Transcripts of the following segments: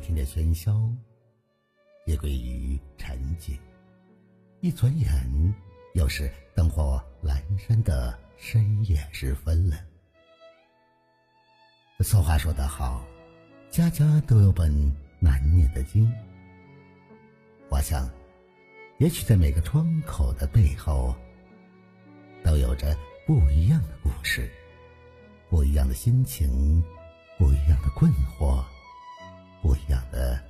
天的喧嚣，也归于沉静。一转眼，又是灯火阑珊的深夜时分了。俗话说得好，家家都有本难念的经。我想，也许在每个窗口的背后，都有着不一样的故事，不一样的心情，不一样的困惑。不一样的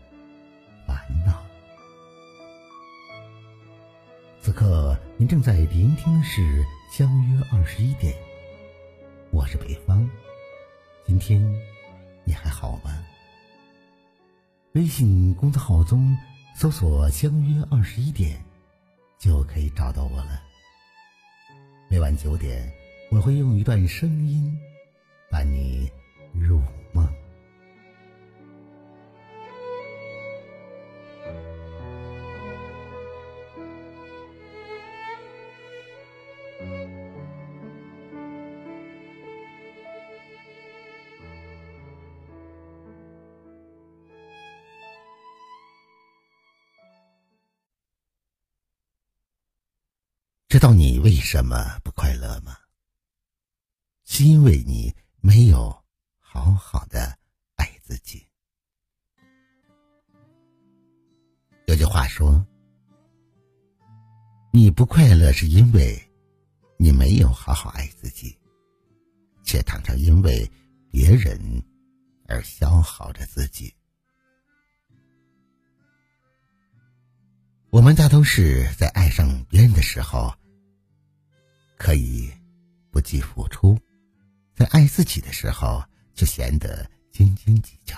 烦恼。此刻您正在聆听的是《相约二十一点》，我是北方。今天你还好吗？微信公众号中搜索“相约二十一点”，就可以找到我了。每晚九点，我会用一段声音伴你入梦。知道你为什么不快乐吗？是因为你没有好好的爱自己。有句话说：“你不快乐是因为你没有好好爱自己，却常常因为别人而消耗着自己。”我们大都是在爱上别人的时候。可以不计付出，在爱自己的时候就显得斤斤计较。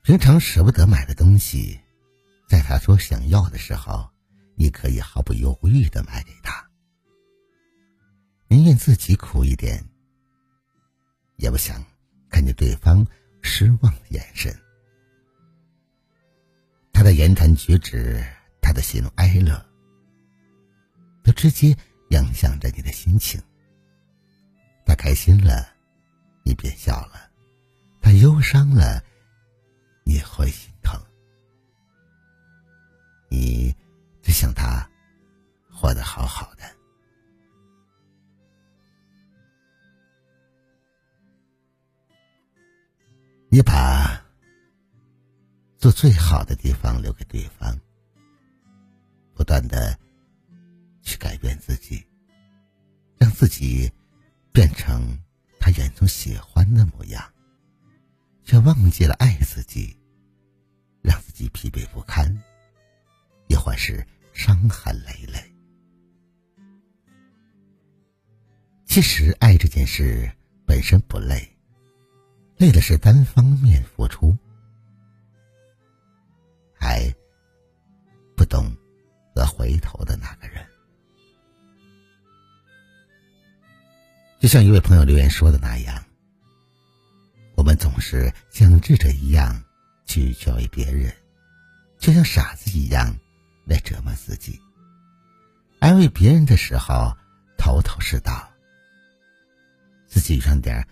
平常舍不得买的东西，在他说想要的时候，你可以毫不犹豫的买给他，宁愿自己苦一点，也不想看见对方失望的眼神。他的言谈举止，他的喜怒哀乐。都直接影响着你的心情。他开心了，你便笑了；他忧伤了，你会心疼。你只想他活得好好的。你把做最好的地方留给对方，不断的。改变自己，让自己变成他眼中喜欢的模样，却忘记了爱自己，让自己疲惫不堪，亦或是伤痕累累。其实，爱这件事本身不累，累的是单方面付出，还不懂得回头的那个人。就像一位朋友留言说的那样，我们总是像智者一样去教育别人，就像傻子一样来折磨自己。安慰别人的时候头头是道，自己遇上点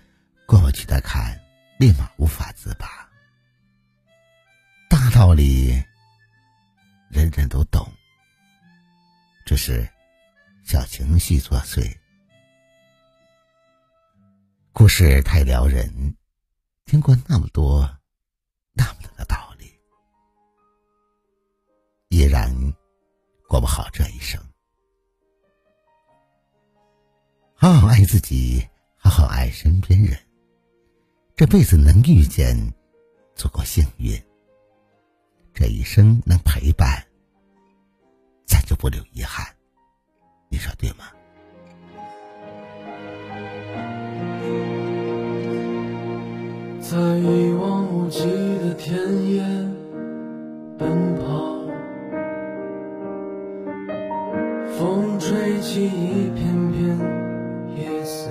过不去的坎，立马无法自拔。大道理人人都懂，只是小情绪作祟。不是太撩人，听过那么多、那么多的道理，依然过不好这一生。好好爱自己，好好爱身边人，这辈子能遇见，足够幸运。这一生能陪伴，咱就不留遗憾。你说对吗？在一望无际的田野奔跑，风吹起一片片叶子，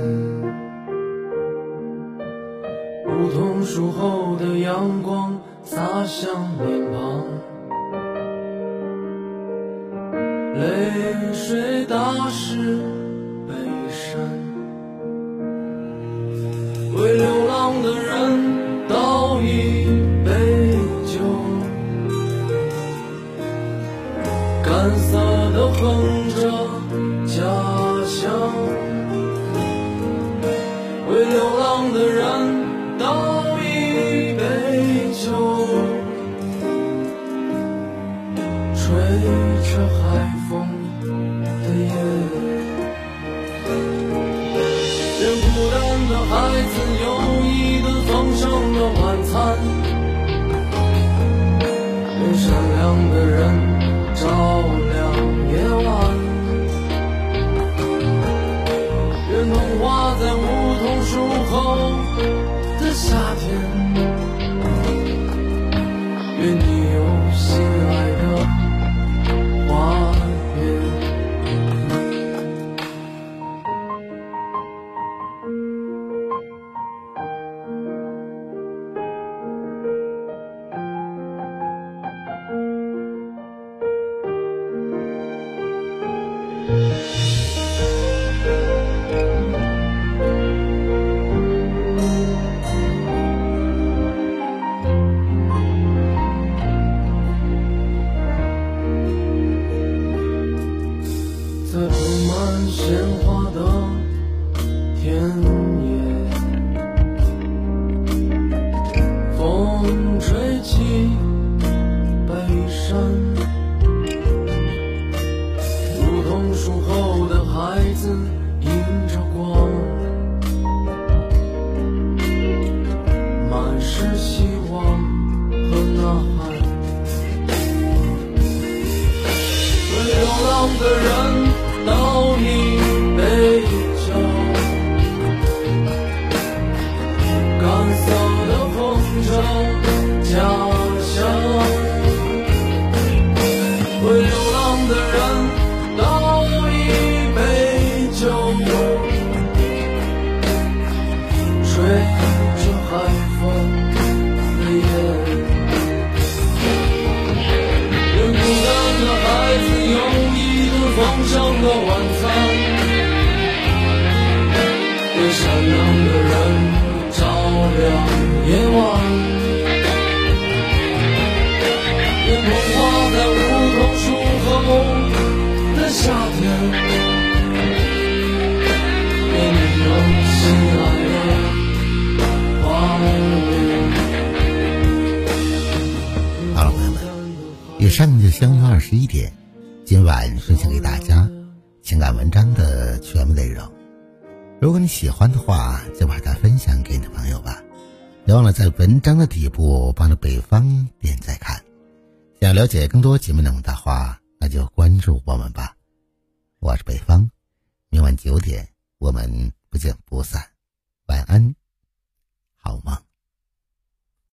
梧桐树后的阳光洒向脸庞，泪水打湿背干涩的哼着家乡，为流浪的人倒一杯酒，吹着海风的夜，上就相约二十一点，今晚分享给大家情感文章的全部内容。如果你喜欢的话，就把它分享给你的朋友吧。别忘了在文章的底部帮着北方点赞看。想了解更多节目内容的话，那就关注我们吧。我是北方，明晚九点我们不见不散。晚安，好梦。